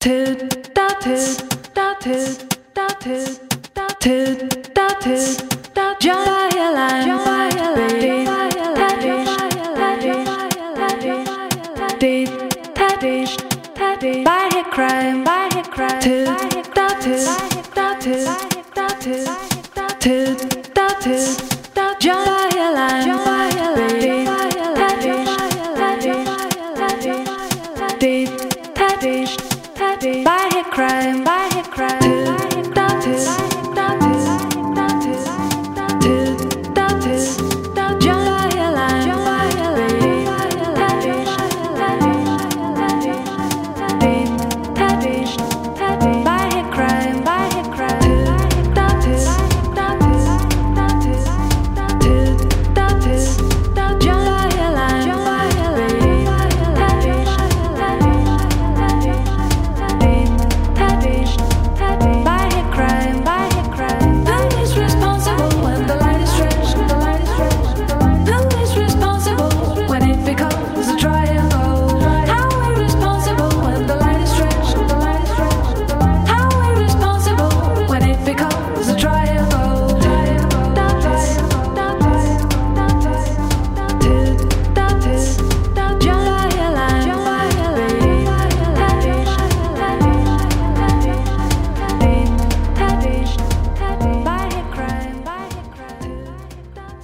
Tid, da, tid, da, tid, da, tid, da, tid, da, tid, da, Jump, line, jump, line, tadish, tadish, tadish, tadish, tadish, tadish, by her crime, by her crime, tid, da, tid, da, tid, da, tid, da, tid, da, tid, da, jump.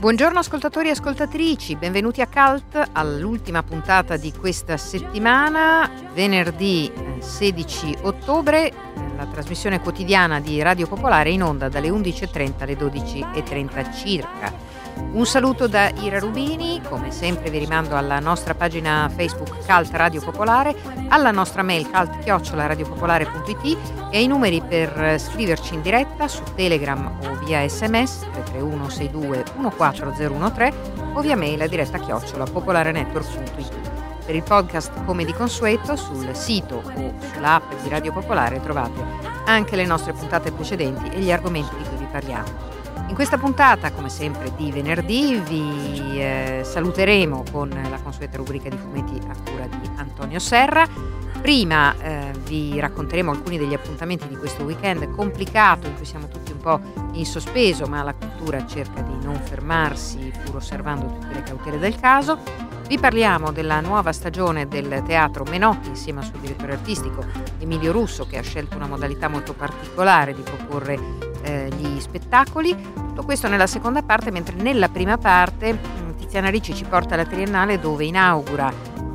Buongiorno ascoltatori e ascoltatrici, benvenuti a Cult all'ultima puntata di questa settimana, venerdì eh, 16 ottobre, eh, la trasmissione quotidiana di Radio Popolare in onda dalle 11.30 alle 12.30 circa. Un saluto da Ira Rubini, come sempre vi rimando alla nostra pagina Facebook Cult Radio Popolare, alla nostra mail cult-radiopopolare.it e ai numeri per scriverci in diretta su Telegram o via sms 331 62 14013 o via mail a diretta chiocciola popolarenetwork.it. Per il podcast, come di consueto, sul sito o sull'app di Radio Popolare trovate anche le nostre puntate precedenti e gli argomenti di cui vi parliamo. In questa puntata, come sempre di venerdì, vi eh, saluteremo con la consueta rubrica di fumetti a cura di Antonio Serra. Prima eh, vi racconteremo alcuni degli appuntamenti di questo weekend complicato in cui siamo tutti un po' in sospeso, ma la cultura cerca di non fermarsi pur osservando tutte le cautele del caso. Vi parliamo della nuova stagione del teatro Menotti insieme al suo direttore artistico Emilio Russo che ha scelto una modalità molto particolare di proporre eh, gli spettacoli. Tutto questo nella seconda parte, mentre nella prima parte mh, Tiziana Ricci ci porta alla Triennale dove inaugura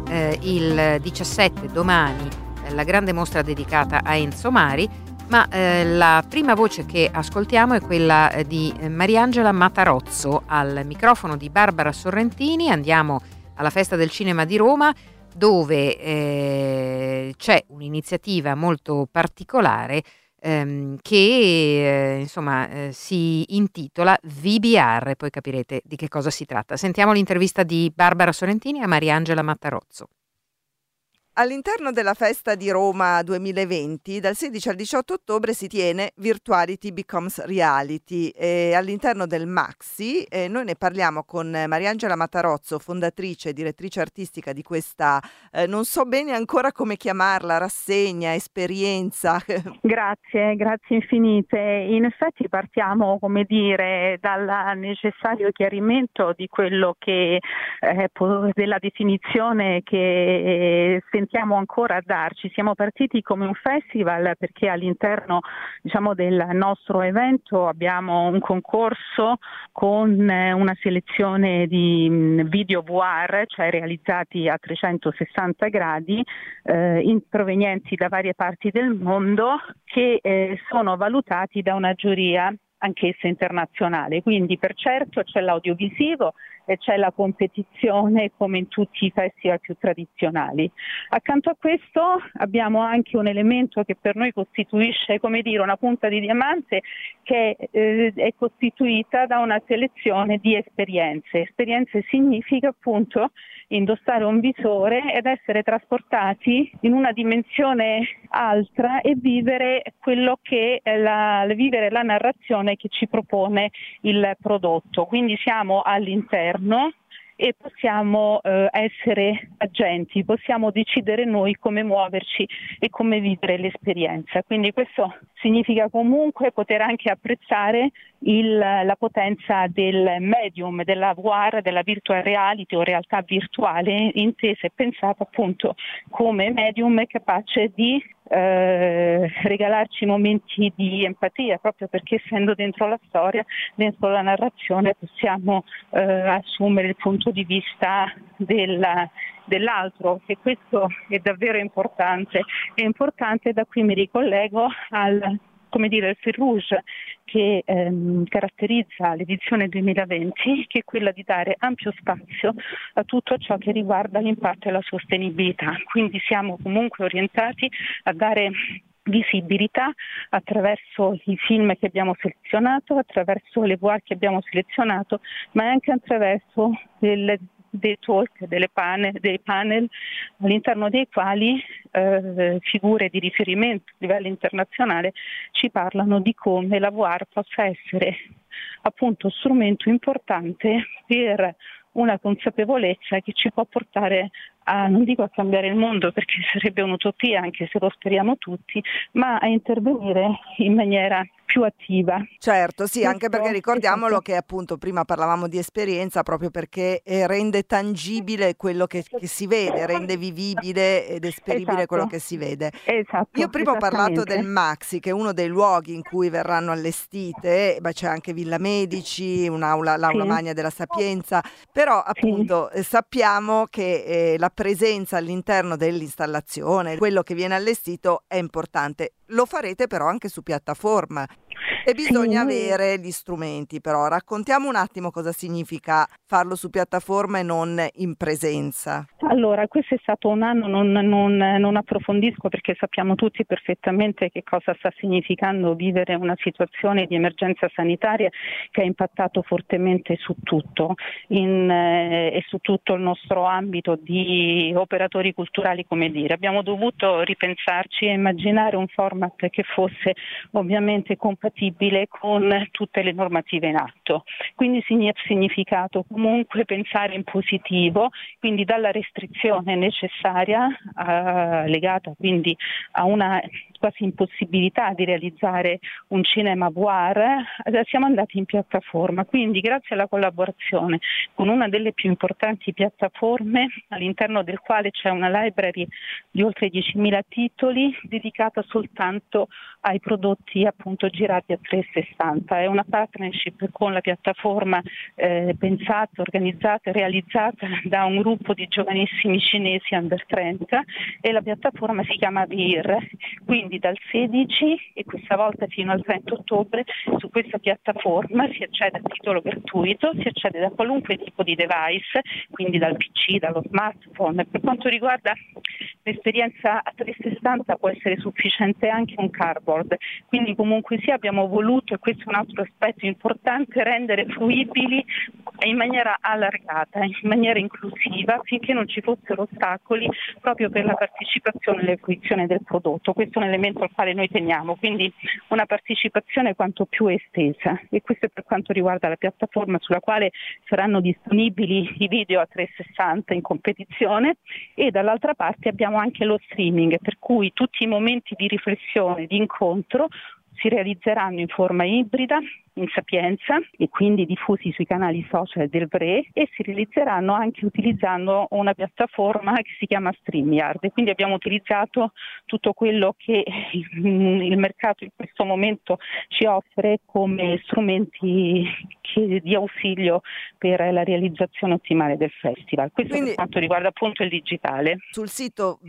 eh, il 17 domani eh, la grande mostra dedicata a Enzo Mari, ma eh, la prima voce che ascoltiamo è quella eh, di eh, Mariangela Matarozzo al microfono di Barbara Sorrentini. Andiamo alla Festa del Cinema di Roma dove eh, c'è un'iniziativa molto particolare ehm, che eh, insomma eh, si intitola VBR, poi capirete di che cosa si tratta. Sentiamo l'intervista di Barbara Sorrentini a Mariangela Mattarozzo. All'interno della festa di Roma 2020, dal 16 al 18 ottobre si tiene Virtuality Becomes Reality e all'interno del Maxi eh, noi ne parliamo con Mariangela Matarozzo, fondatrice e direttrice artistica di questa, eh, non so bene ancora come chiamarla, rassegna, esperienza. Grazie, grazie infinite. In effetti partiamo, come dire, dal necessario chiarimento di quello che, eh, della definizione che sentiamo ancora a darci. Siamo partiti come un festival perché all'interno diciamo, del nostro evento abbiamo un concorso con eh, una selezione di mh, video VR, cioè realizzati a 360 gradi, eh, provenienti da varie parti del mondo, che eh, sono valutati da una giuria anch'essa internazionale. Quindi per certo c'è l'audiovisivo e c'è la competizione come in tutti i festival più tradizionali. Accanto a questo abbiamo anche un elemento che per noi costituisce come dire, una punta di diamante che eh, è costituita da una selezione di esperienze. Esperienze significa appunto indossare un visore ed essere trasportati in una dimensione altra e vivere quello che è la, vivere la narrazione che ci propone il prodotto. Quindi siamo all'interno e possiamo eh, essere agenti, possiamo decidere noi come muoverci e come vivere l'esperienza. Quindi questo significa comunque poter anche apprezzare il, la potenza del medium, della VR, della virtual reality o realtà virtuale intesa e pensata appunto come medium capace di eh, regalarci momenti di empatia, proprio perché essendo dentro la storia, dentro la narrazione, possiamo eh, assumere il punto di vista della, dell'altro e questo è davvero importante. È importante, da qui mi ricollego al come dire, il fil rouge che ehm, caratterizza l'edizione 2020, che è quella di dare ampio spazio a tutto ciò che riguarda l'impatto e la sostenibilità. Quindi siamo comunque orientati a dare visibilità attraverso i film che abbiamo selezionato, attraverso le voix che abbiamo selezionato, ma anche attraverso il dei talk, panel, dei panel all'interno dei quali eh, figure di riferimento a livello internazionale ci parlano di come la VR possa essere appunto strumento importante per una consapevolezza che ci può portare a, non dico a cambiare il mondo perché sarebbe un'utopia anche se lo speriamo tutti, ma a intervenire in maniera più attiva. Certo, sì, anche perché ricordiamolo esatto. che appunto prima parlavamo di esperienza proprio perché eh, rende tangibile quello che, che, si vede, rende vivibile ed esperibile esatto. quello che si vede. Esatto, Io prima ho parlato del Maxi, che è uno dei luoghi in cui verranno allestite, beh, c'è anche Villa Medici, un'aula, l'aula sì. magna della Sapienza, però appunto sì. Eh, sappiamo che eh, la presenza all'interno dell'installazione, quello che viene allestito è importante. Lo farete però anche su piattaforma. E bisogna sì. avere gli strumenti, però raccontiamo un attimo cosa significa farlo su piattaforma e non in presenza. Allora, questo è stato un anno, non, non, non, approfondisco perché sappiamo tutti perfettamente che cosa sta significando vivere una situazione di emergenza sanitaria che ha impattato fortemente su tutto in, eh, e su tutto il nostro ambito di operatori culturali, come dire. Abbiamo dovuto ripensarci e immaginare un format che fosse ovviamente compatibile con tutte le normative in atto. Quindi significato comunque pensare in positivo, quindi dalla restrizione necessaria eh, legata quindi a una quasi impossibilità di realizzare un cinema voir, eh, siamo andati in piattaforma. Quindi grazie alla collaborazione con una delle più importanti piattaforme all'interno del quale c'è una library di oltre 10.000 titoli dedicata soltanto ai prodotti appunto girati a 360. È una partnership con la piattaforma eh, pensata, organizzata e realizzata da un gruppo di giovanissimi cinesi under 30 e la piattaforma si chiama VIR. Quindi quindi dal 16 e questa volta fino al 30 ottobre su questa piattaforma si accede a titolo gratuito, si accede da qualunque tipo di device, quindi dal PC, dallo smartphone. Per quanto riguarda l'esperienza a 360 può essere sufficiente anche un cardboard, quindi comunque sì abbiamo voluto, e questo è un altro aspetto importante, rendere fruibili in maniera allargata, in maniera inclusiva, finché non ci fossero ostacoli proprio per la partecipazione e la fruizione del prodotto. Questo è un al quale noi teniamo, quindi una partecipazione quanto più estesa. E questo è per quanto riguarda la piattaforma sulla quale saranno disponibili i video a 360 in competizione. E dall'altra parte abbiamo anche lo streaming per cui tutti i momenti di riflessione, di incontro si realizzeranno in forma ibrida in Sapienza e quindi diffusi sui canali social del VRE e si realizzeranno anche utilizzando una piattaforma che si chiama StreamYard. Quindi abbiamo utilizzato tutto quello che il mercato in questo momento ci offre come strumenti di ausilio per la realizzazione ottimale del festival. Questo quindi, per quanto riguarda appunto il digitale. Sul sito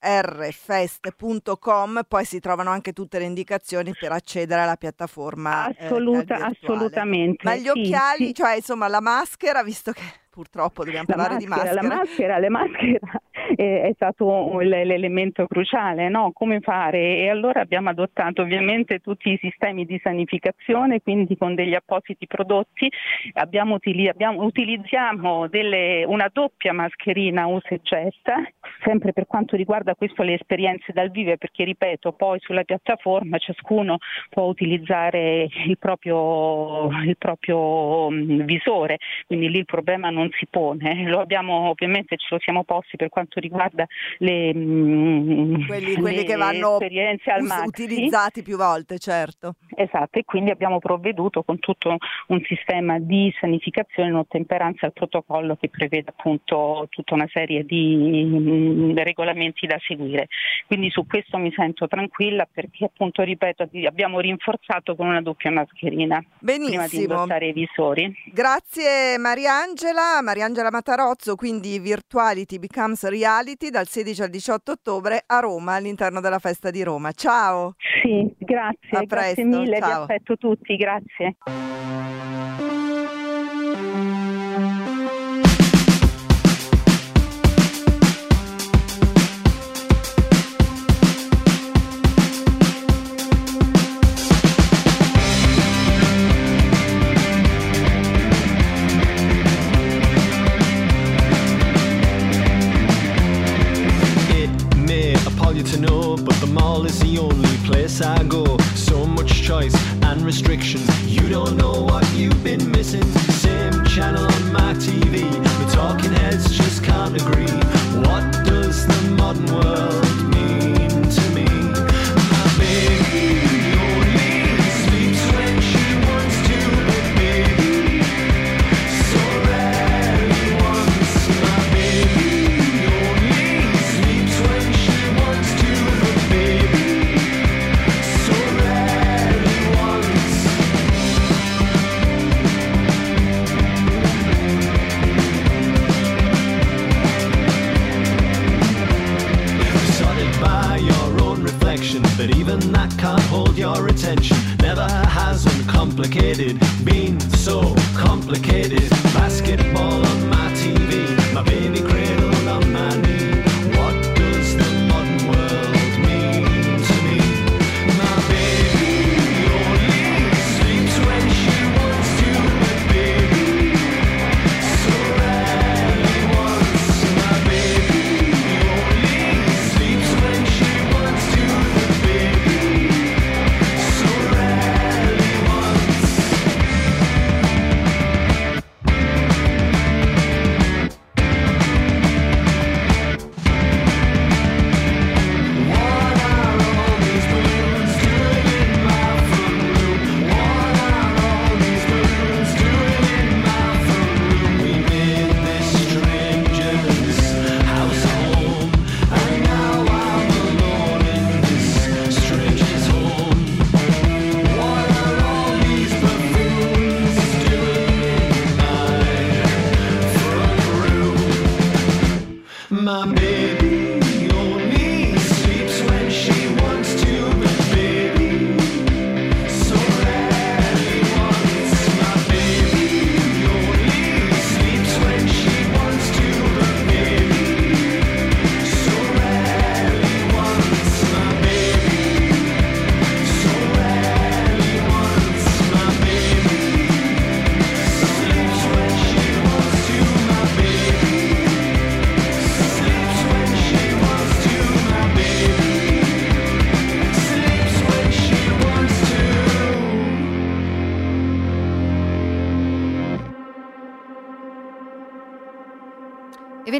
vrfest.com poi si trovano anche tutte le indicazioni per accedere alla piattaforma. Eh, Assoluta, assolutamente. Ma gli occhiali, sì, cioè insomma la maschera, visto che purtroppo dobbiamo parlare maschera, di maschera. La maschera, le maschera eh, è stato l'elemento cruciale, no? come fare? E allora abbiamo adottato ovviamente tutti i sistemi di sanificazione, quindi con degli appositi prodotti, abbiamo, abbiamo, utilizziamo delle, una doppia mascherina usa e gesta, sempre per quanto riguarda questo le esperienze dal vivo, perché ripeto, poi sulla piattaforma ciascuno può utilizzare il proprio, il proprio mm, visore, quindi lì il problema non si pone. Lo abbiamo ovviamente ce lo siamo posti per quanto riguarda le, mm, quelli, quelli le che vanno us- utilizzati più volte, certo. Esatto, e quindi abbiamo provveduto con tutto un sistema di sanificazione in ottemperanza al protocollo che prevede appunto tutta una serie di mm, regolamenti da seguire. Quindi su questo mi sento tranquilla perché appunto ripeto abbiamo rinforzato con una doppia mascherina Benissimo. prima di indossare i visori. Grazie Mariangela, Mariangela Matarozzo, quindi Virtuality Becomes Reality dal 16 al 18 ottobre a Roma all'interno della festa di Roma. Ciao. Sì, grazie, grazie mille, ciao. vi aspetto tutti, grazie. I go. So much choice and restriction. You don't know what you've been missing. Same channel on my TV. The talking heads just can't agree.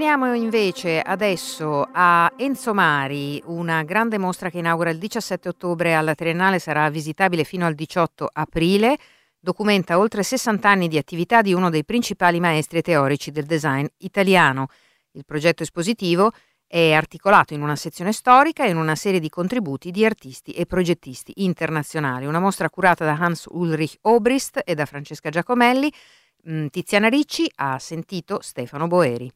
Veniamo invece adesso a Enzo Mari, una grande mostra che inaugura il 17 ottobre alla Triennale, sarà visitabile fino al 18 aprile. Documenta oltre 60 anni di attività di uno dei principali maestri teorici del design italiano. Il progetto espositivo è articolato in una sezione storica e in una serie di contributi di artisti e progettisti internazionali. Una mostra curata da Hans Ulrich Obrist e da Francesca Giacomelli. Mm, Tiziana Ricci ha sentito Stefano Boeri.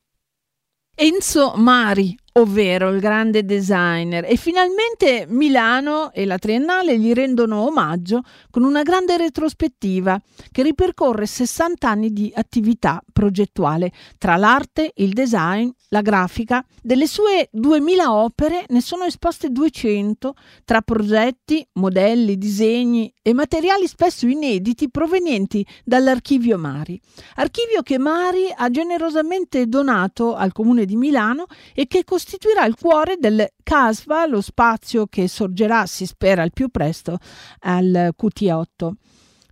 Enzo Mari, ovvero il grande designer, e finalmente Milano e la Triennale gli rendono omaggio con una grande retrospettiva che ripercorre 60 anni di attività progettuale tra l'arte, il design, la grafica. Delle sue 2000 opere ne sono esposte 200 tra progetti, modelli, disegni e materiali spesso inediti provenienti dall'archivio Mari. Archivio che Mari ha generosamente donato al comune di Milano e che costituirà il cuore del CASVA, lo spazio che sorgerà, si spera, al più presto al QT8.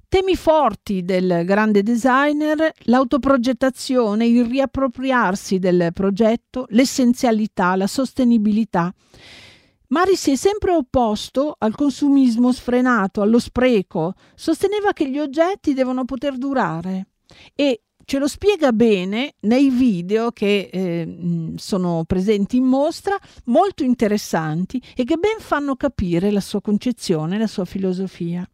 Temi forti del grande designer, l'autoprogettazione, il riappropriarsi del progetto, l'essenzialità, la sostenibilità. Mari si è sempre opposto al consumismo sfrenato, allo spreco, sosteneva che gli oggetti devono poter durare e ce lo spiega bene nei video che eh, sono presenti in mostra, molto interessanti e che ben fanno capire la sua concezione, la sua filosofia.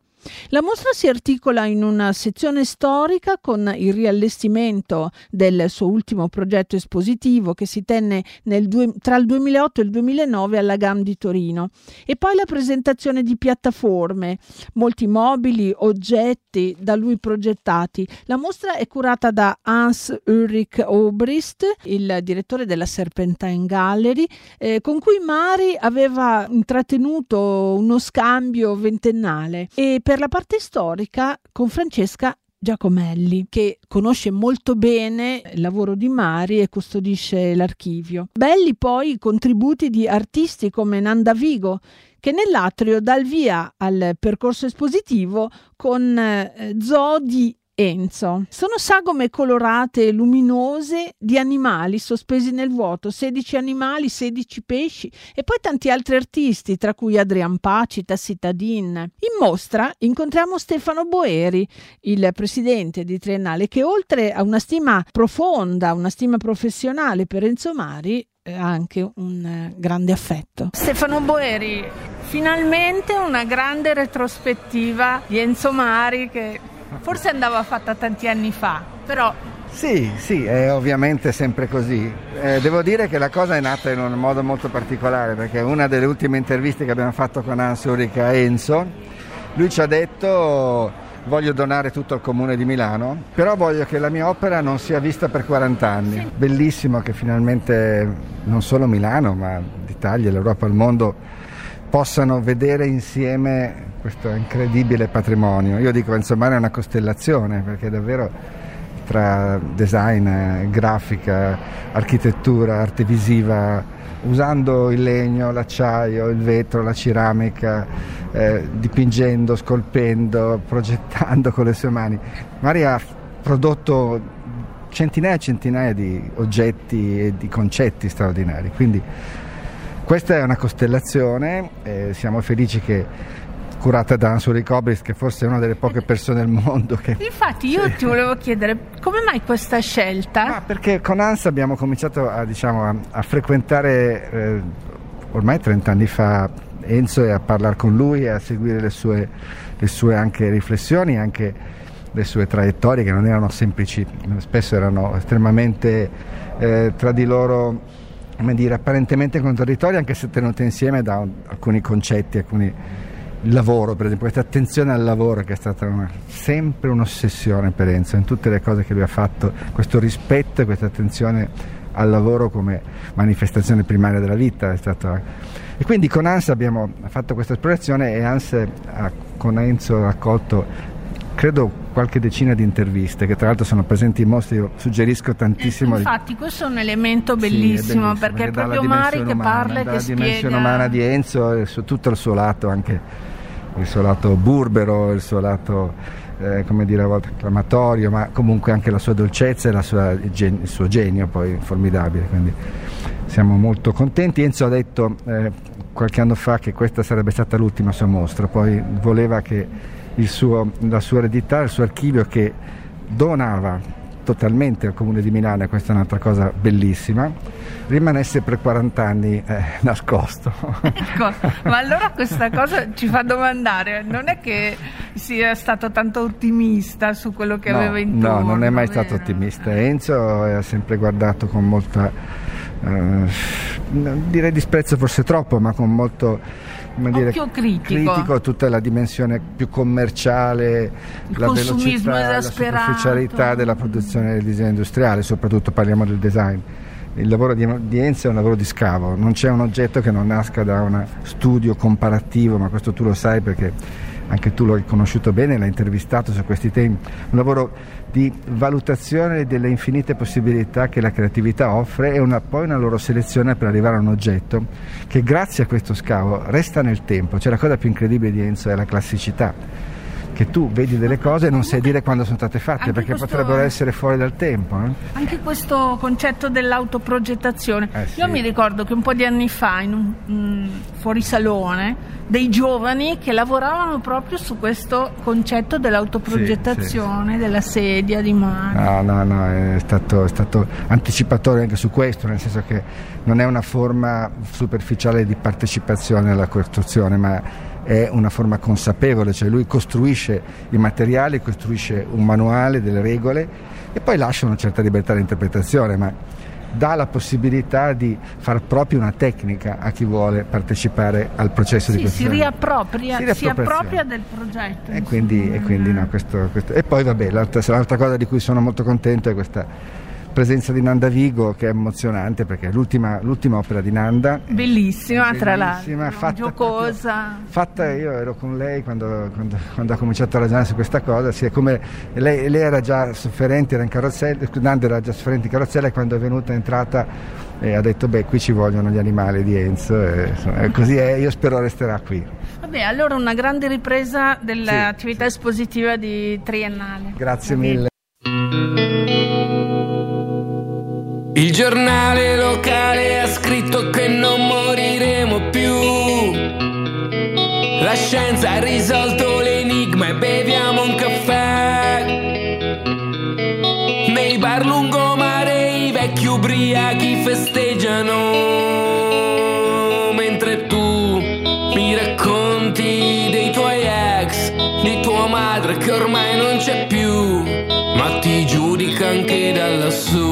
La mostra si articola in una sezione storica con il riallestimento del suo ultimo progetto espositivo che si tenne due, tra il 2008 e il 2009 alla GAM di Torino e poi la presentazione di piattaforme, molti mobili, oggetti da lui progettati. La mostra è curata da Hans Ulrich Obrist, il direttore della Serpentine Gallery, eh, con cui Mari aveva intrattenuto uno scambio ventennale e per la parte storica con Francesca Giacomelli, che conosce molto bene il lavoro di Mari e custodisce l'archivio. Belli poi i contributi di artisti come Nanda Vigo, che nell'atrio dà il via al percorso espositivo con eh, zoo di Enzo. Sono sagome colorate e luminose di animali sospesi nel vuoto, 16 animali, 16 pesci e poi tanti altri artisti, tra cui Adrian Paci, Tassitadin. In mostra incontriamo Stefano Boeri, il presidente di Triennale, che oltre a una stima profonda, una stima professionale per Enzo Mari, ha anche un eh, grande affetto. Stefano Boeri, finalmente una grande retrospettiva di Enzo Mari che Forse andava fatta tanti anni fa, però... Sì, sì, è ovviamente sempre così. Eh, devo dire che la cosa è nata in un modo molto particolare, perché una delle ultime interviste che abbiamo fatto con Ansurica Enzo, lui ci ha detto voglio donare tutto al comune di Milano, però voglio che la mia opera non sia vista per 40 anni. Sì. Bellissimo che finalmente non solo Milano, ma l'Italia, l'Europa, il mondo possano vedere insieme questo incredibile patrimonio. Io dico insomma è una costellazione perché davvero tra design, grafica, architettura, arte visiva, usando il legno, l'acciaio, il vetro, la ceramica, eh, dipingendo, scolpendo, progettando con le sue mani. Maria ha prodotto centinaia e centinaia di oggetti e di concetti straordinari. Quindi questa è una costellazione, eh, siamo felici che curata da Ansuri Cobris, che forse è una delle poche persone al mondo che... Infatti io sì. ti volevo chiedere, come mai questa scelta? Ah, perché con Ans abbiamo cominciato a, diciamo, a, a frequentare eh, ormai 30 anni fa Enzo e a parlare con lui e a seguire le sue, le sue anche riflessioni, anche le sue traiettorie che non erano semplici, spesso erano estremamente eh, tra di loro come dire, apparentemente contraddittorie anche se tenute insieme da un, alcuni concetti, alcuni il lavoro, per esempio, questa attenzione al lavoro che è stata una, sempre un'ossessione per Enzo in tutte le cose che lui ha fatto, questo rispetto e questa attenzione al lavoro come manifestazione primaria della vita. È stato... E quindi con ANS abbiamo fatto questa esplorazione e ANS ha, con Enzo ha accolto credo qualche decina di interviste che tra l'altro sono presenti in mostra, io suggerisco tantissimo. Eh, infatti questo è un elemento bellissimo, sì, bellissimo perché, perché è proprio Mari che umana, parla e che spiega... La dimensione umana di Enzo e su tutto il suo lato, anche il suo lato burbero, il suo lato eh, come dire a volte acclamatorio, ma comunque anche la sua dolcezza e sua, il, suo genio poi formidabile, quindi siamo molto contenti. Enzo ha detto eh, qualche anno fa che questa sarebbe stata l'ultima sua mostra, poi voleva che suo, la sua eredità, il suo archivio che donava totalmente al comune di Milano, e questa è un'altra cosa bellissima, rimanesse per 40 anni eh, nascosto. Ecco, ma allora questa cosa ci fa domandare, non è che sia stato tanto ottimista su quello che no, aveva intorno? No, non è mai vero? stato ottimista. Enzo ha sempre guardato con molta... Eh, direi disprezzo forse troppo, ma con molto come dire, critico. critico tutta la dimensione più commerciale, Il la velocità, la superficialità della produzione del disegno industriale, soprattutto parliamo del design. Il lavoro di, di Enzo è un lavoro di scavo, non c'è un oggetto che non nasca da uno studio comparativo, ma questo tu lo sai perché anche tu l'hai conosciuto bene, l'hai intervistato su questi temi, un lavoro di valutazione delle infinite possibilità che la creatività offre e una- poi una loro selezione per arrivare a un oggetto che grazie a questo scavo resta nel tempo, cioè la cosa più incredibile di Enzo è la classicità che tu vedi delle cose e non sai dire quando sono state fatte perché questo- potrebbero essere fuori dal tempo. eh. Anche questo concetto dell'autoprogettazione. Eh, sì. Io mi ricordo che un po' di anni fa, in un mm, fuorisalone, dei giovani che lavoravano proprio su questo concetto dell'autoprogettazione, della sedia di mano. No, no, no, è stato, è stato anticipatorio anche su questo, nel senso che non è una forma superficiale di partecipazione alla costruzione, ma è una forma consapevole, cioè lui costruisce i materiali, costruisce un manuale, delle regole e poi lascia una certa libertà di interpretazione, ma dà la possibilità di far proprio una tecnica a chi vuole partecipare al processo di Sì, si costruzione. riappropria, Si si appropria del progetto. E quindi, e quindi no, questo- questo- E poi vabbè, l'altra, l'altra cosa di cui sono molto contento è questa presenza di Nanda Vigo che è emozionante perché è l'ultima, l'ultima opera di Nanda. Bellissima, tra Bellissima, l'altro, fatta giocosa. Fatta, io ero con lei quando, quando- quando ha cominciato a ragionare su questa cosa, sì, come lei, lei era già sofferente, era in carrozzella, Nanda era già sofferente in carrozzella e quando è venuta è entrata e ha detto beh qui ci vogliono gli animali di Enzo e, insomma, così è, io spero resterà qui. Vabbè, allora una grande ripresa dell'attività Sì, espositiva di Triennale. Grazie mille. Il giornale locale ha scritto che non moriremo più. La scienza ha risolto l'enigma e beviamo un caffè. Nei bar lungomare i vecchi ubriachi festeggiano. Mentre tu mi racconti dei tuoi ex, di tua madre che ormai non c'è più, ma ti giudica anche da lassù.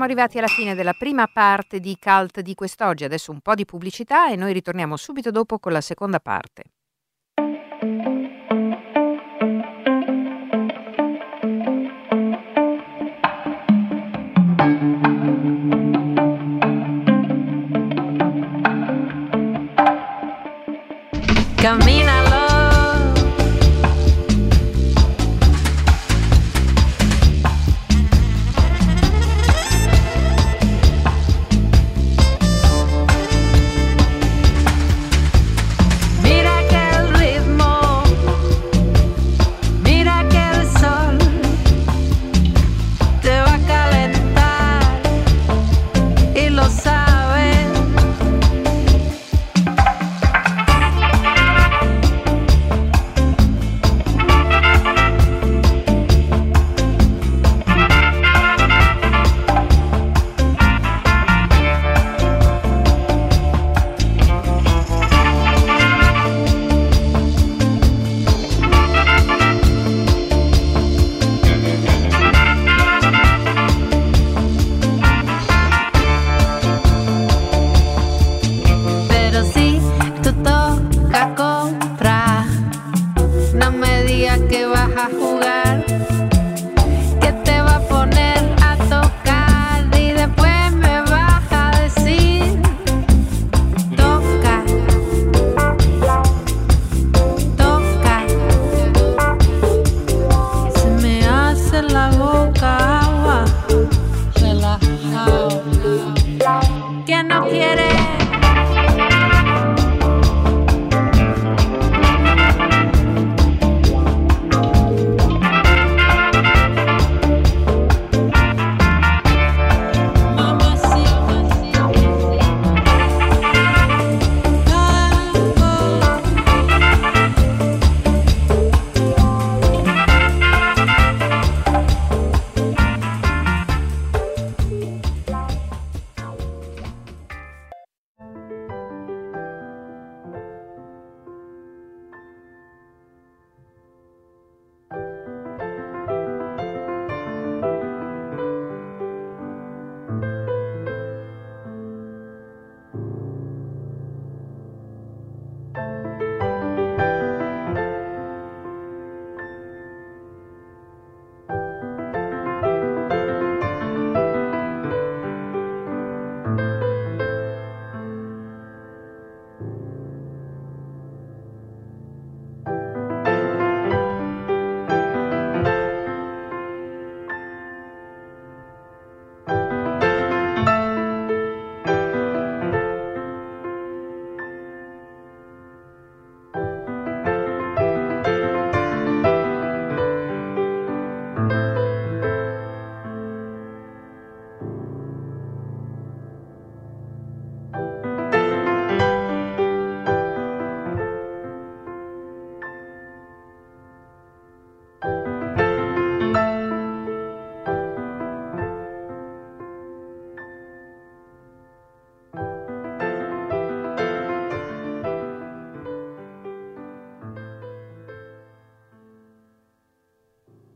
Siamo arrivati alla fine della prima parte di Cult di quest'oggi. Adesso un po' di pubblicità e noi ritorniamo subito dopo con la seconda parte. Camínalo.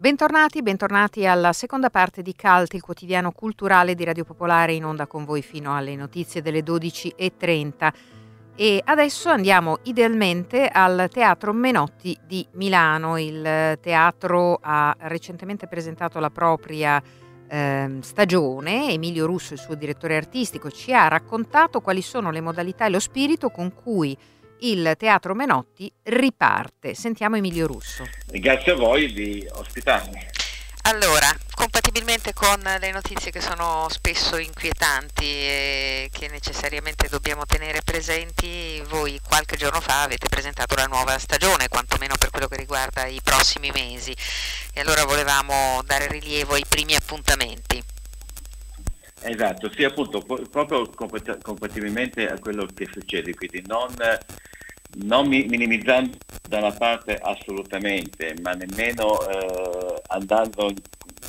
Bentornati, bentornati alla seconda parte di Cult, il quotidiano culturale di Radio Popolare in onda con voi fino alle notizie delle 12.30. E adesso andiamo idealmente al Teatro Menotti di Milano. Il teatro ha recentemente presentato la propria ehm, stagione. Emilio Russo, il suo direttore artistico, ci ha raccontato quali sono le modalità e lo spirito con cui il Teatro Menotti riparte. Sentiamo Emilio Russo. Grazie a voi di ospitarmi. Allora, compatibilmente con le notizie che sono spesso inquietanti e che necessariamente dobbiamo tenere presenti, voi qualche giorno fa avete presentato la nuova stagione, quantomeno per quello che riguarda i prossimi mesi, e allora volevamo dare rilievo ai primi appuntamenti. Esatto, sì appunto, proprio compat- compatibilmente a quello che succede, quindi non, non mi- minimizzando da una parte assolutamente, ma nemmeno eh, andando,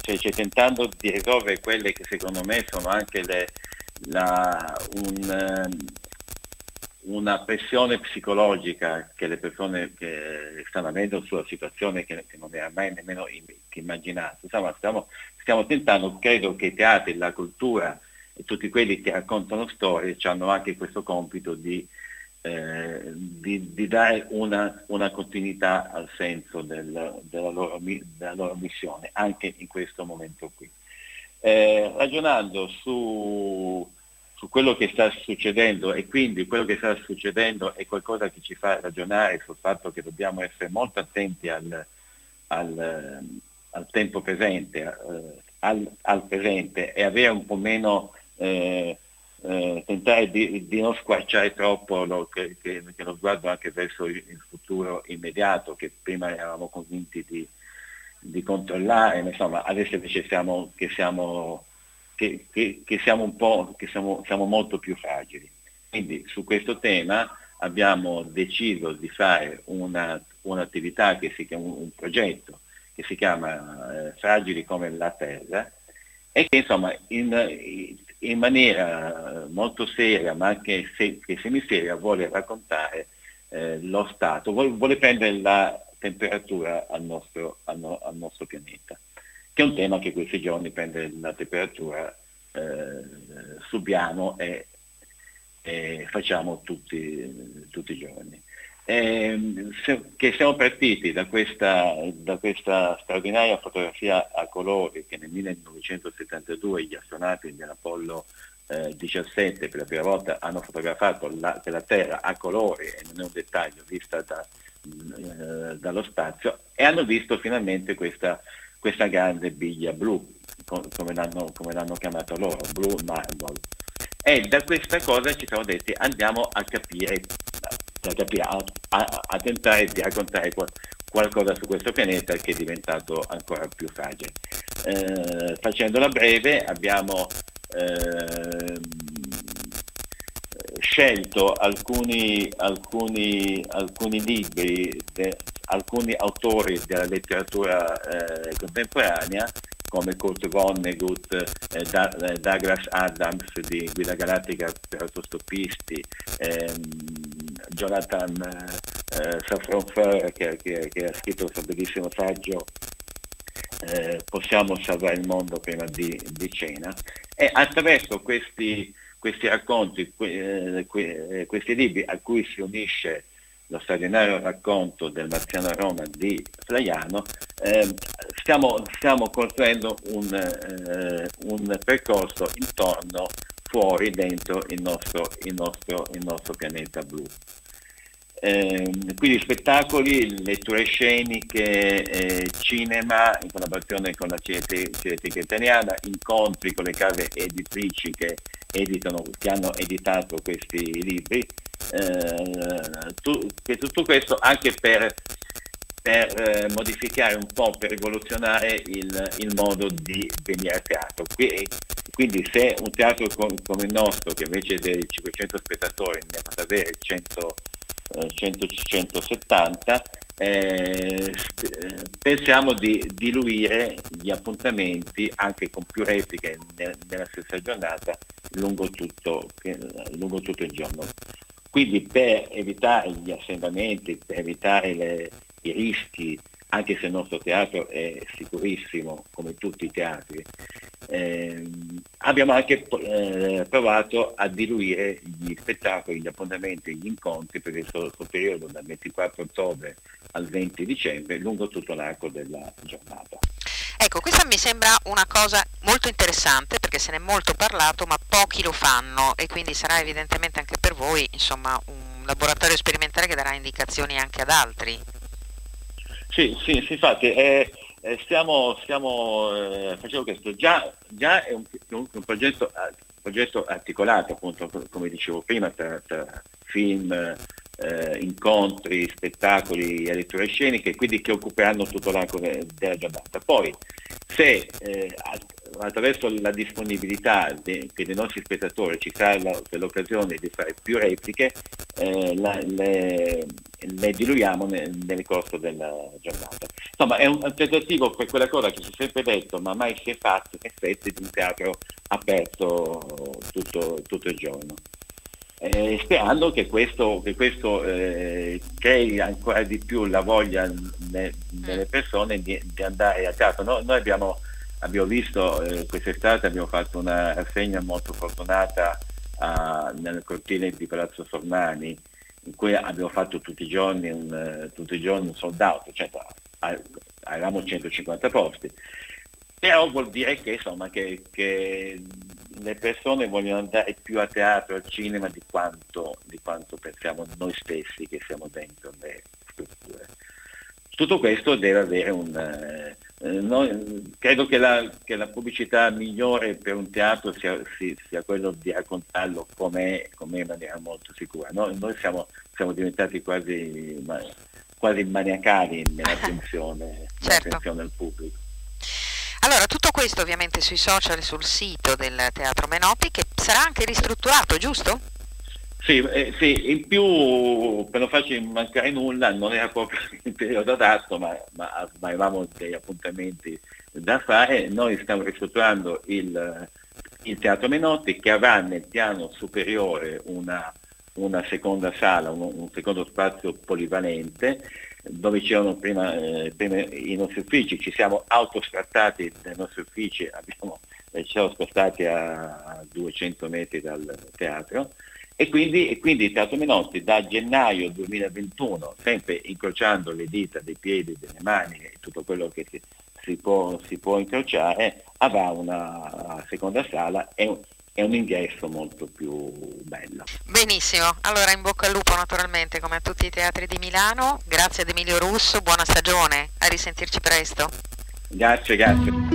cioè, cioè, tentando di risolvere quelle che secondo me sono anche le, la- un, ehm, una pressione psicologica che le persone che stanno avendo sulla situazione che, che non era mai nemmeno immaginato. Insomma, stiamo, stiamo, tentando, credo che i teatri, la cultura e tutti quelli che raccontano storie hanno anche questo compito di, di, di dare una, una, continuità al senso del, della, loro, della, loro, missione, anche in questo momento qui. Eh, ragionando su su quello che sta succedendo e quindi quello che sta succedendo è qualcosa che ci fa ragionare sul fatto che dobbiamo essere molto attenti al, al, al tempo presente, eh, al, al, presente e avere un po' meno, eh, eh, tentare di, di, non squarciare troppo lo, che, che, che, lo sguardo anche verso il, il, futuro immediato che prima eravamo convinti di, di controllare, insomma adesso invece siamo, che siamo che, che, siamo un po' che siamo, siamo molto più fragili. Quindi su questo tema abbiamo deciso di fare una, un'attività che si chiama un progetto che si chiama eh, Fragili come la Terra e che insomma in, in maniera molto seria ma anche se, che semiseria vuole raccontare eh, lo stato, vuole, vuole, prendere la temperatura al nostro, al, no, al nostro pianeta che è un tema che questi giorni prende la temperatura, eh, subiamo e, e facciamo tutti, tutti, i giorni. E, se, che siamo partiti da questa, da questa, straordinaria fotografia a colori che nel 1972 gli astronauti dell'Apollo eh, 17 per la prima volta hanno fotografato la, la Terra a colori, e non è un dettaglio, vista da, eh, dallo spazio, e hanno visto finalmente questa questa grande biglia blu, come l'hanno, come l'hanno chiamato loro, Blue Marble. E da questa cosa ci siamo detti andiamo a capire, capire, a, a, a tentare di raccontare qual, qualcosa su questo pianeta che è diventato ancora più fragile. Eh, facendola breve abbiamo eh, scelto alcuni, alcuni, alcuni libri, de, alcuni autori della letteratura eh, contemporanea come Kurt Vonnegut, eh, da, eh, Douglas Adams di Guida Galattica per autostoppisti, ehm, Jonathan eh, Safran che, che, che, ha scritto questo bellissimo saggio eh, Possiamo salvare il mondo prima di, di cena e attraverso questi questi racconti, eh, eh, questi libri a cui si unisce lo straordinario racconto del Marziano Roma di Flaiano, eh, stiamo, stiamo, costruendo un, eh, un, percorso intorno, fuori, dentro il nostro, il nostro, il nostro pianeta blu. Eh, quindi spettacoli, letture sceniche, eh, cinema in collaborazione con la Cineteca Italiana, incontri con le case editrici che, editano, che hanno editato questi libri, eh, tu, tutto questo anche per, per eh, modificare un po', per rivoluzionare il, il, modo di venire a teatro. Quindi se un teatro come il nostro, che invece dei 500 spettatori ne ha avere 100 100, 170, eh, pensiamo di diluire gli appuntamenti anche con più repliche nella stessa giornata lungo tutto, lungo tutto il giorno. Quindi per evitare gli assembramenti, per evitare le, i rischi anche se il nostro teatro è sicurissimo, come tutti i teatri, eh, abbiamo anche eh, provato a diluire gli spettacoli, gli appuntamenti, gli incontri per questo, questo periodo dal 24 ottobre al 20 dicembre lungo tutto l'arco della giornata. Ecco, questa mi sembra una cosa molto interessante perché se ne è molto parlato, ma pochi lo fanno e quindi sarà evidentemente anche per voi insomma, un laboratorio sperimentale che darà indicazioni anche ad altri. Sì, sì, sì infatti eh, eh, stiamo, stiamo eh, facendo questo. Già, già è un, un, un progetto, progetto, articolato, appunto, come dicevo prima, tra, tra film, eh, incontri, spettacoli letture sceniche, quindi che occuperanno tutto l'arco della giornata. Poi, se eh, attraverso la disponibilità de, dei nostri spettatori ci sarà l'occasione di fare più repliche, eh, la, le, le, diluiamo nel, nel, corso della giornata. Insomma, è un, un tentativo per quella cosa che si è sempre detto, ma mai si è fatto, in effetti, di un teatro aperto tutto, tutto il giorno. Eh, sperando che questo, che questo eh, crei ancora di più la voglia ne- nelle persone di, di andare a teatro. No- noi abbiamo, abbiamo visto eh, quest'estate, abbiamo fatto una rassegna molto fortunata a- nel cortile di Palazzo Sormani, in cui abbiamo fatto tutti i giorni un, eh, tutti i giorni un sold out, cioè, avevamo 150 posti. Però vuol dire che, insomma, che, che le persone vogliono andare più a teatro, al cinema di quanto, di quanto pensiamo noi stessi che siamo dentro le strutture. Tutto questo deve avere un... eh, eh, noi- credo che la, che la pubblicità migliore per un teatro sia, si- sia quello di raccontarlo com'è, com'è in maniera molto sicura. Noi, noi siamo, siamo diventati quasi, ma- quasi maniacali nell'attenzione, Certo. nell'attenzione al pubblico. Allora, tutto questo ovviamente sui social e sul sito del Teatro Menotti che sarà anche ristrutturato, giusto? Sì, eh, sì, in più per non farci mancare nulla, non era proprio il periodo adatto, ma, ma, ma avevamo degli appuntamenti da fare. Noi stiamo ristrutturando il, il Teatro Menotti che avrà nel piano superiore una, una seconda sala, un, un secondo spazio polivalente dove c'erano prima, eh, prima i nostri uffici, ci siamo autoscattati dai nostri uffici, abbiamo, eh, ci siamo spostati a, a 200 metri dal teatro. E quindi, e quindi Teatro Menotti da gennaio 2021, sempre incrociando le dita dei piedi, delle mani e tutto quello che si, si può, si può incrociare, avrà una seconda sala e e un ingresso molto più bello. Benissimo, allora in bocca al lupo naturalmente come a tutti i teatri di Milano, grazie ad Emilio Russo, buona stagione, a risentirci presto. Grazie, grazie.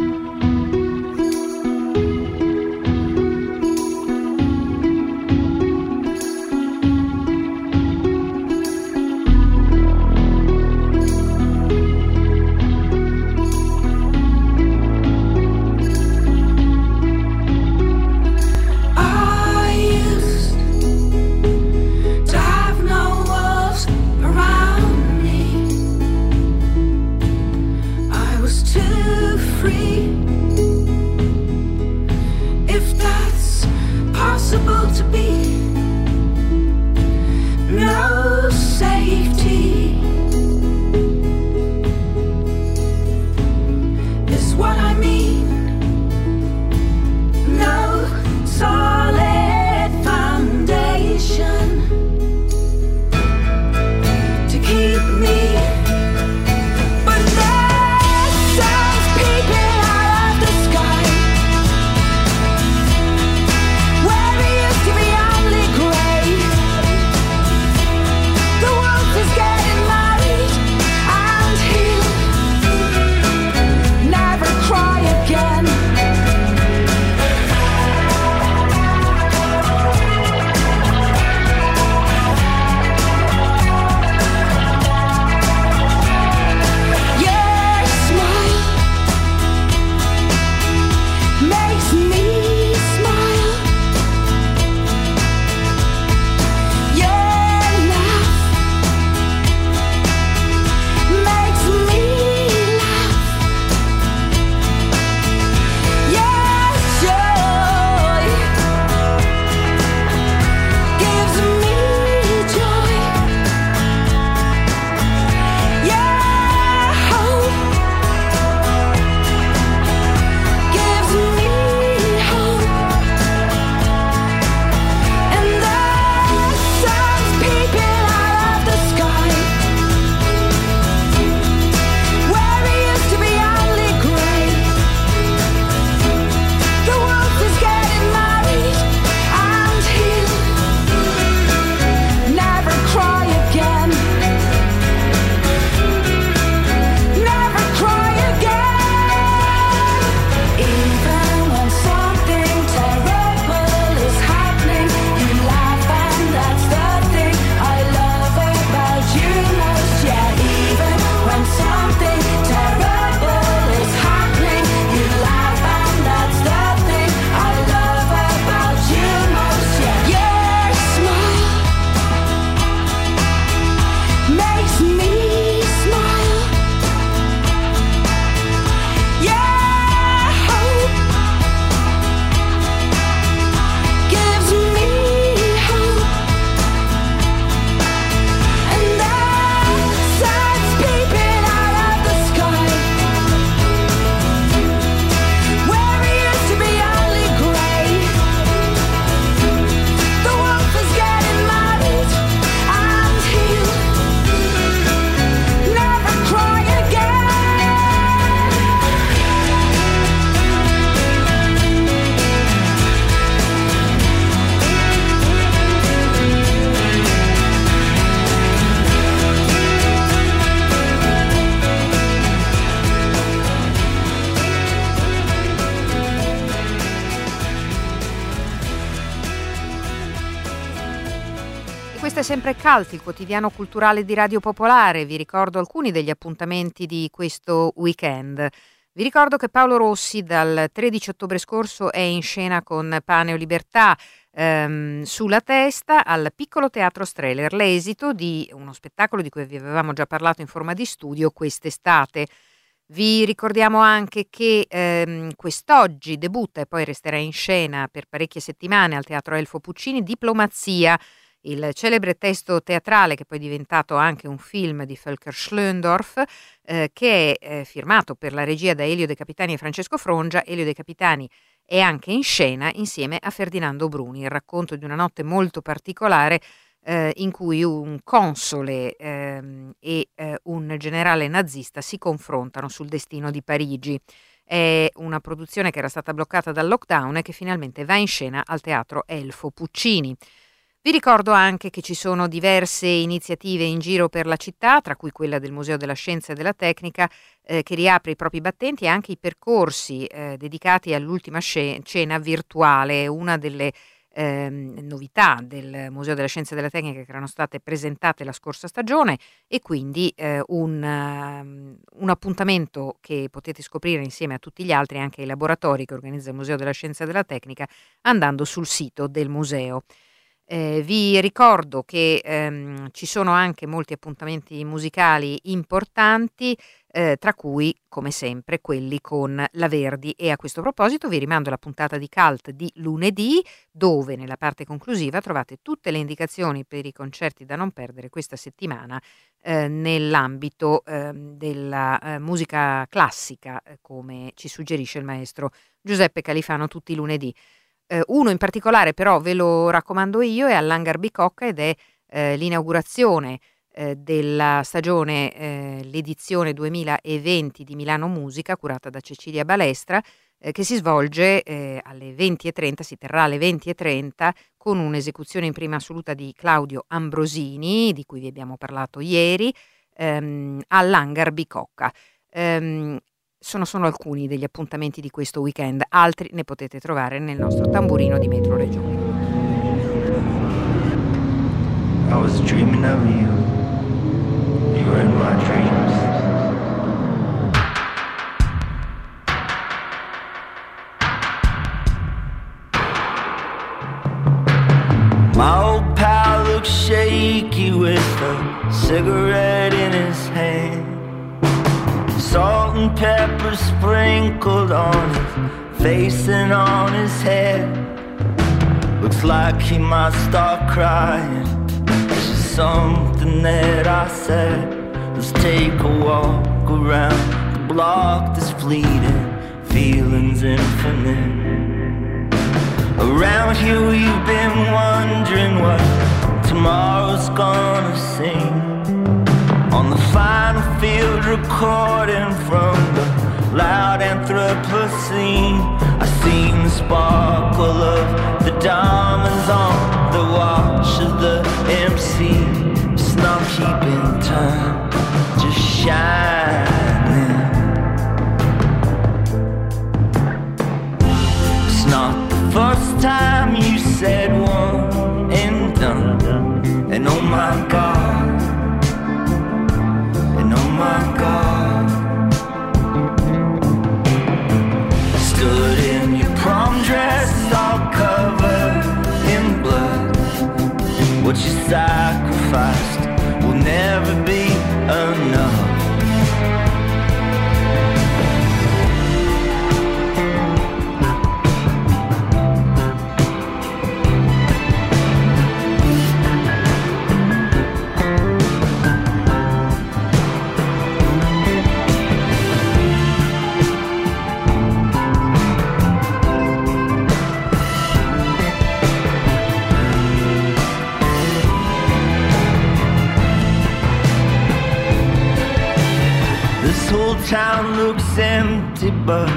Sempre Cult, il quotidiano culturale di Radio Popolare. Vi ricordo alcuni degli appuntamenti di questo weekend. Vi ricordo che Paolo Rossi dal 13 ottobre scorso è in scena con Pane o Libertà ehm, sulla testa al Piccolo Teatro Streller, l'esito di uno spettacolo di cui vi avevamo già parlato in forma di studio quest'estate. Vi ricordiamo anche che ehm, quest'oggi debutta e poi resterà in scena per parecchie settimane al Teatro Elfo Puccini Diplomazia, il celebre testo teatrale che poi è diventato anche un film di Volker Schlöndorff, eh, che è eh, firmato per la regia da Elio De Capitani e Francesco Frongia. Elio De Capitani è anche in scena insieme a Ferdinando Bruni, il racconto di una notte molto particolare eh, in cui un console ehm, e eh, un generale nazista si confrontano sul destino di Parigi. È una produzione che era stata bloccata dal lockdown e che finalmente va in scena al teatro Elfo Puccini. Vi ricordo anche che ci sono diverse iniziative in giro per la città, tra cui quella del Museo della Scienza e della Tecnica, eh, che riapre i propri battenti e anche i percorsi eh, dedicati all'ultima cena virtuale, una delle ehm, novità del Museo della Scienza e della Tecnica che erano state presentate la scorsa stagione e quindi eh, un, uh, un, appuntamento che potete scoprire insieme a tutti gli altri, anche ai laboratori che organizza il Museo della Scienza e della Tecnica, andando sul sito del museo. Eh, vi ricordo che ehm, ci sono anche molti appuntamenti musicali importanti, eh, tra cui, come sempre, quelli con la Verdi. E a questo proposito vi rimando alla puntata di Cult di lunedì, dove nella parte conclusiva trovate tutte le indicazioni per i concerti da non perdere questa settimana eh, nell'ambito ehm, della eh, musica classica, eh, come ci suggerisce il maestro Giuseppe Califano tutti i lunedì. Eh, uno in particolare però ve lo raccomando io è all'Hangar Bicocca ed è eh, l'inaugurazione eh, della stagione, eh, l'edizione 2020 di Milano Musica curata da Cecilia Balestra eh, che si svolge eh, alle 20.30, si terrà alle 20.30 con un'esecuzione in prima assoluta di Claudio Ambrosini di cui vi abbiamo parlato ieri ehm, all'Hangar Bicocca. Um, sono solo alcuni degli appuntamenti di questo weekend, altri ne potete trovare nel nostro tamburino di Metro Regione. I was dreaming of you. You were in my dreams. My old pal looks shaky with a cigarette in his hand. And pepper sprinkled on his face and on his head. Looks like he might start crying. It's just something that I said. Let's take a walk around the block that's fleeting. Feelings infinite. Around here we've been wondering what tomorrow's gonna sing. On the final field recording from the loud Anthropocene I seen the sparkle of the diamonds on the watch of the MC It's not keeping time, just shining. It's not the first time you said one and done. And oh my god inside town looks empty, but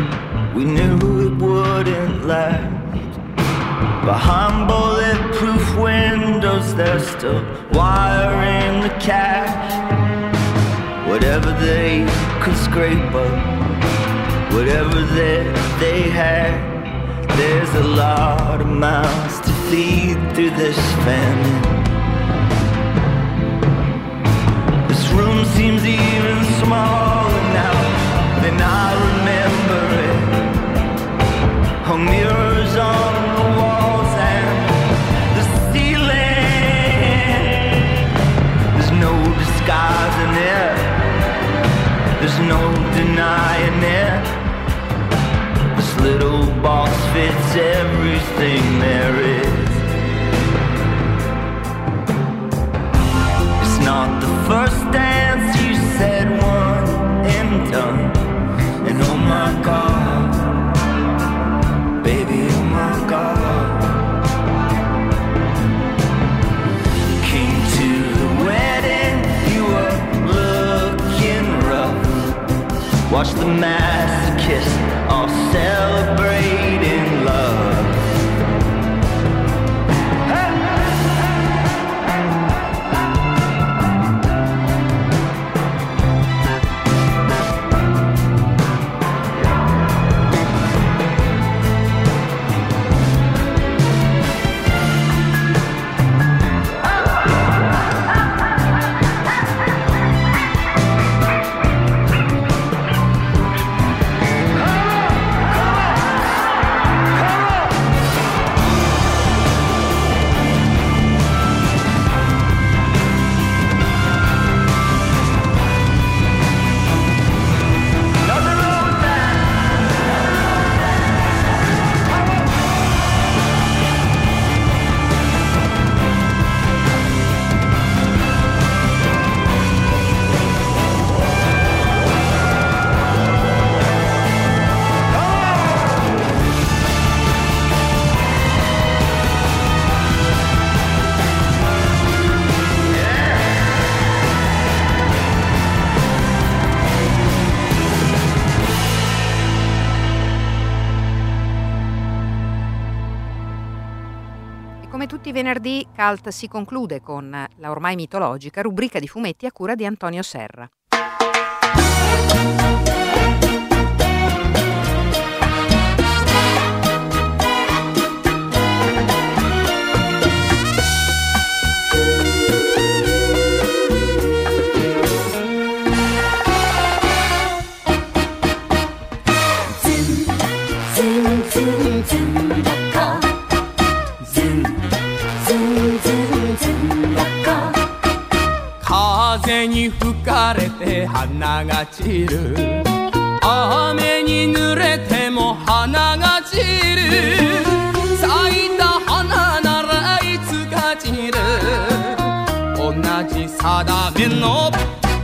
we knew it wouldn't last. Behind bulletproof windows, they're still wiring the cash. Whatever they could scrape up, whatever that they had. There's a lot of mouths to feed through this famine. This room seems even smaller now then I remember it. Hung mirrors on the walls and the ceiling. There's no disguising it. There's no denying it. This little box fits everything there is. It's not the first day. the? Venerdì, Cult si conclude con la ormai mitologica rubrica di fumetti a cura di Antonio Serra. 吹かれて花が散る。雨に濡れても花が散る。咲いた花ならいつか散る。同じ定めの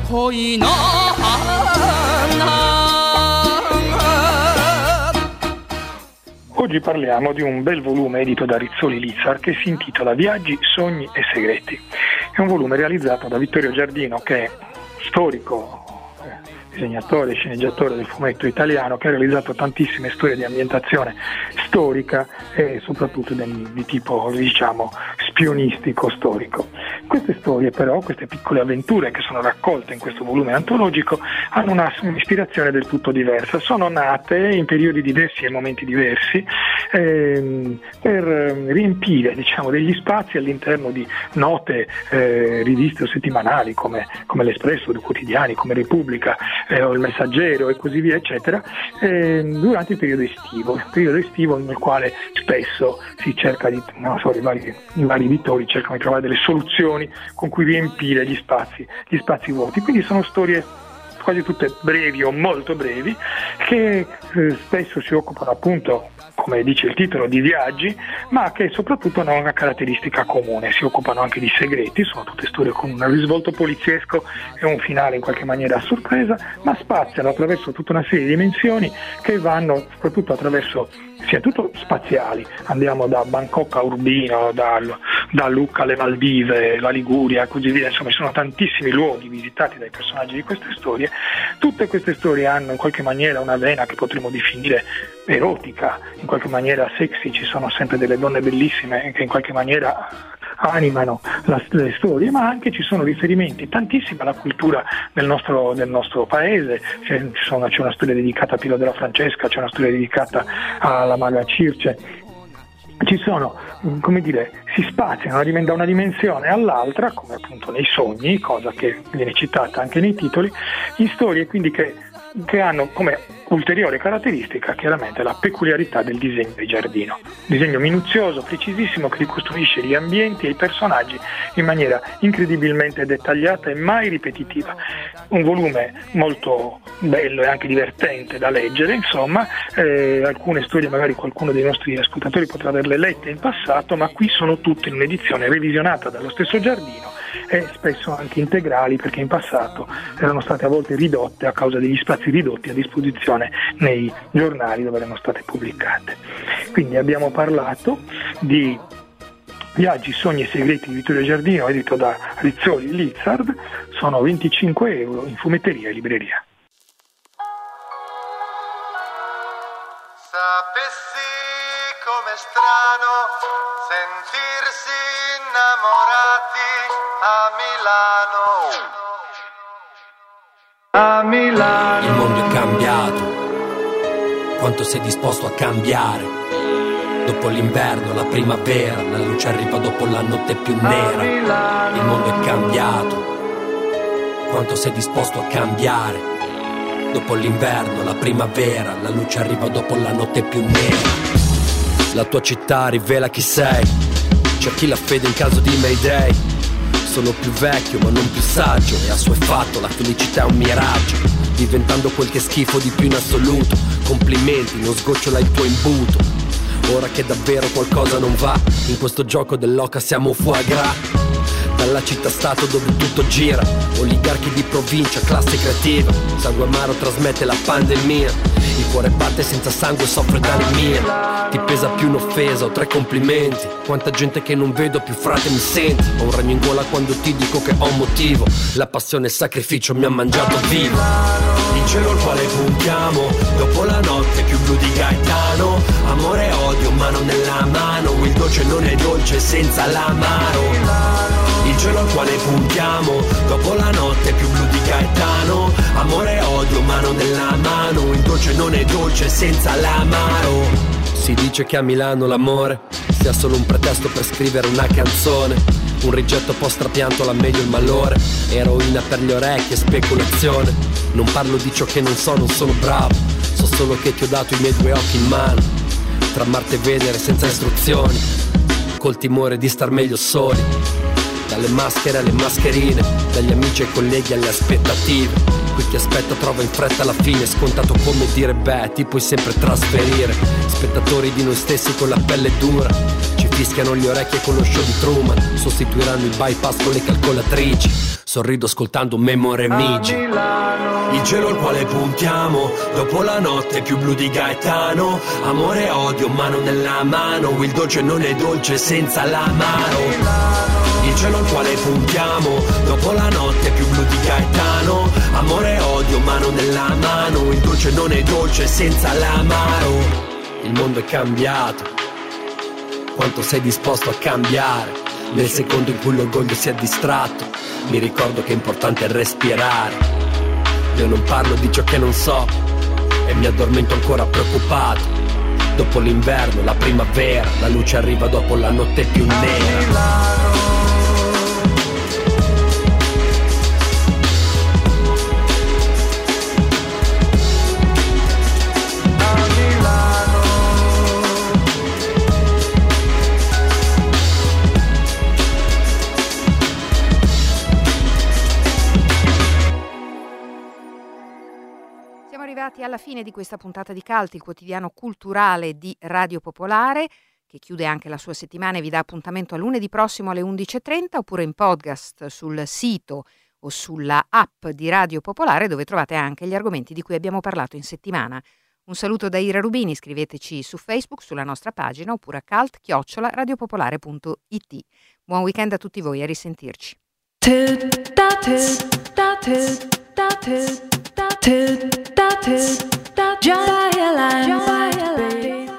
恋の花。Oggi parliamo di un bel volume edito da Rizzoli Lizzar che si intitola Viaggi, sogni e segreti. È un volume realizzato da Vittorio Giardino che è storico, disegnatore e sceneggiatore del fumetto italiano che ha realizzato tantissime storie di ambientazione storica e soprattutto di, di tipo diciamo spionistico storico. Queste storie però, queste piccole avventure che sono raccolte in questo volume antologico hanno una, un'ispirazione del tutto diversa, sono nate in periodi diversi e momenti diversi ehm, per ehm, riempire diciamo, degli spazi all'interno di note eh, riviste o settimanali come, come l'Espresso, quotidiani, come Repubblica eh, o il Messaggero e così via eccetera ehm, durante il periodo estivo, il periodo estivo nel quale spesso si cerca di, non so, i vari, i vari editori cercano di trovare delle soluzioni con cui riempire gli spazi, gli spazi vuoti. Quindi sono storie quasi tutte brevi o molto brevi che eh, spesso si occupano appunto come dice il titolo, di viaggi, ma che soprattutto hanno una caratteristica comune, si occupano anche di segreti, sono tutte storie con un risvolto poliziesco e un finale in qualche maniera a sorpresa, ma spaziano attraverso tutta una serie di dimensioni che vanno soprattutto attraverso sia tutto spaziali, andiamo da Bangkok a Urbino, da, da Lucca alle Maldive, la Liguria così via, insomma ci sono tantissimi luoghi visitati dai personaggi di queste storie, tutte queste storie hanno in qualche maniera una vena che potremmo definire erotica, in qualche maniera sexy, ci sono sempre delle donne bellissime che in qualche maniera animano la, le storie, ma anche ci sono riferimenti tantissimi alla cultura del nostro, del nostro paese, c'è, sono, c'è una storia dedicata a Pilo della Francesca, c'è una storia dedicata alla Maga Circe, ci sono, come dire, si spaziano da una dimensione all'altra, come appunto nei sogni, cosa che viene citata anche nei titoli, in storie quindi che, che hanno come ulteriore caratteristica chiaramente la peculiarità del disegno di giardino. Disegno minuzioso, precisissimo che ricostruisce gli ambienti e i personaggi in maniera incredibilmente dettagliata e mai ripetitiva. Un volume molto bello e anche divertente da leggere, insomma, eh, alcune storie magari qualcuno dei nostri ascoltatori potrà averle lette in passato, ma qui sono tutte in un'edizione revisionata dallo stesso giardino e spesso anche integrali perché in passato erano state a volte ridotte a causa degli spazi ridotti a disposizione nei giornali dove erano state pubblicate. Quindi abbiamo parlato di Viaggi, sogni e segreti di Vittorio Giardino, edito da Rizzoli Lizard, sono 25 euro in fumetteria e libreria. Sapessi com'è strano sentirsi innamorati a Milano. A Milano. Il mondo è cambiato. Quanto sei disposto a cambiare? Dopo l'inverno, la primavera, la luce arriva dopo la notte più nera. Il mondo è cambiato. Quanto sei disposto a cambiare? Dopo l'inverno, la primavera, la luce arriva dopo la notte più nera. La tua città rivela chi sei. Cerchi la fede in caso di Mayday. Sono più vecchio ma non più saggio E assuefatto, la felicità è un miraggio Diventando quel che schifo di più in assoluto Complimenti, non sgocciola il tuo imbuto. Ora che davvero qualcosa non va In questo gioco dell'oca siamo foie gras dalla città-stato dove tutto gira Oligarchi di provincia, classe creativa. Sangue amaro trasmette la pandemia. Il cuore batte senza sangue, soffre d'anemia Ti pesa più un'offesa o tre complimenti. Quanta gente che non vedo più frate mi senti. Ho un ragno in gola quando ti dico che ho un motivo. La passione e il sacrificio mi ha mangiato vivo cielo al quale puntiamo. Dopo la notte più blu di Gaetano. Amore e odio, mano nella mano. Il dolce non è dolce senza l'amaro. Il cielo al quale puntiamo. Dopo la notte più blu di Gaetano. Amore e odio, mano nella mano. Il dolce non è dolce senza l'amaro. Si dice che a Milano l'amore sia solo un pretesto per scrivere una canzone un rigetto post trapianto la meglio il malore. Eroina per le orecchie, speculazione. Non parlo di ciò che non so, non sono bravo. So solo che ti ho dato i miei due occhi in mano. Tra Marte e Venere senza istruzioni Col timore di star meglio soli. Dalle maschere alle mascherine, dagli amici ai colleghi alle aspettative. Qui chi aspetta trova in fretta alla fine, scontato come dire beh, ti puoi sempre trasferire. Spettatori di noi stessi con la pelle dura, fischiano le orecchie con lo show di Truman, sostituiranno il bypass con le calcolatrici. Sorrido ascoltando Memore Migi. Il cielo al quale puntiamo, dopo la notte più blu di Gaetano. Amore e odio, mano nella mano, il dolce non è dolce senza l'amaro. Il cielo al quale puntiamo Dopo la notte più blu di Gaetano Amore e odio, mano nella mano Il dolce non è dolce senza l'amaro Il mondo è cambiato Quanto sei disposto a cambiare. Nel secondo in cui l'orgoglio si è distratto Mi ricordo che è importante respirare. Io non parlo di ciò che non so E mi addormento ancora preoccupato. Dopo l'inverno, la primavera La luce arriva dopo la notte più nera arrivati alla fine di questa puntata di Calt, il quotidiano culturale di Radio Popolare, che chiude anche la sua settimana e vi dà appuntamento a lunedì prossimo alle 11.30 oppure in podcast sul sito o sulla app di Radio Popolare dove trovate anche gli argomenti di cui abbiamo parlato in settimana. Un saluto da Ira Rubini, scriveteci su Facebook, sulla nostra pagina oppure a cult-radiopopolare.it. Buon weekend a tutti voi, a risentirci. Tilt, tilt, just, just, just, just,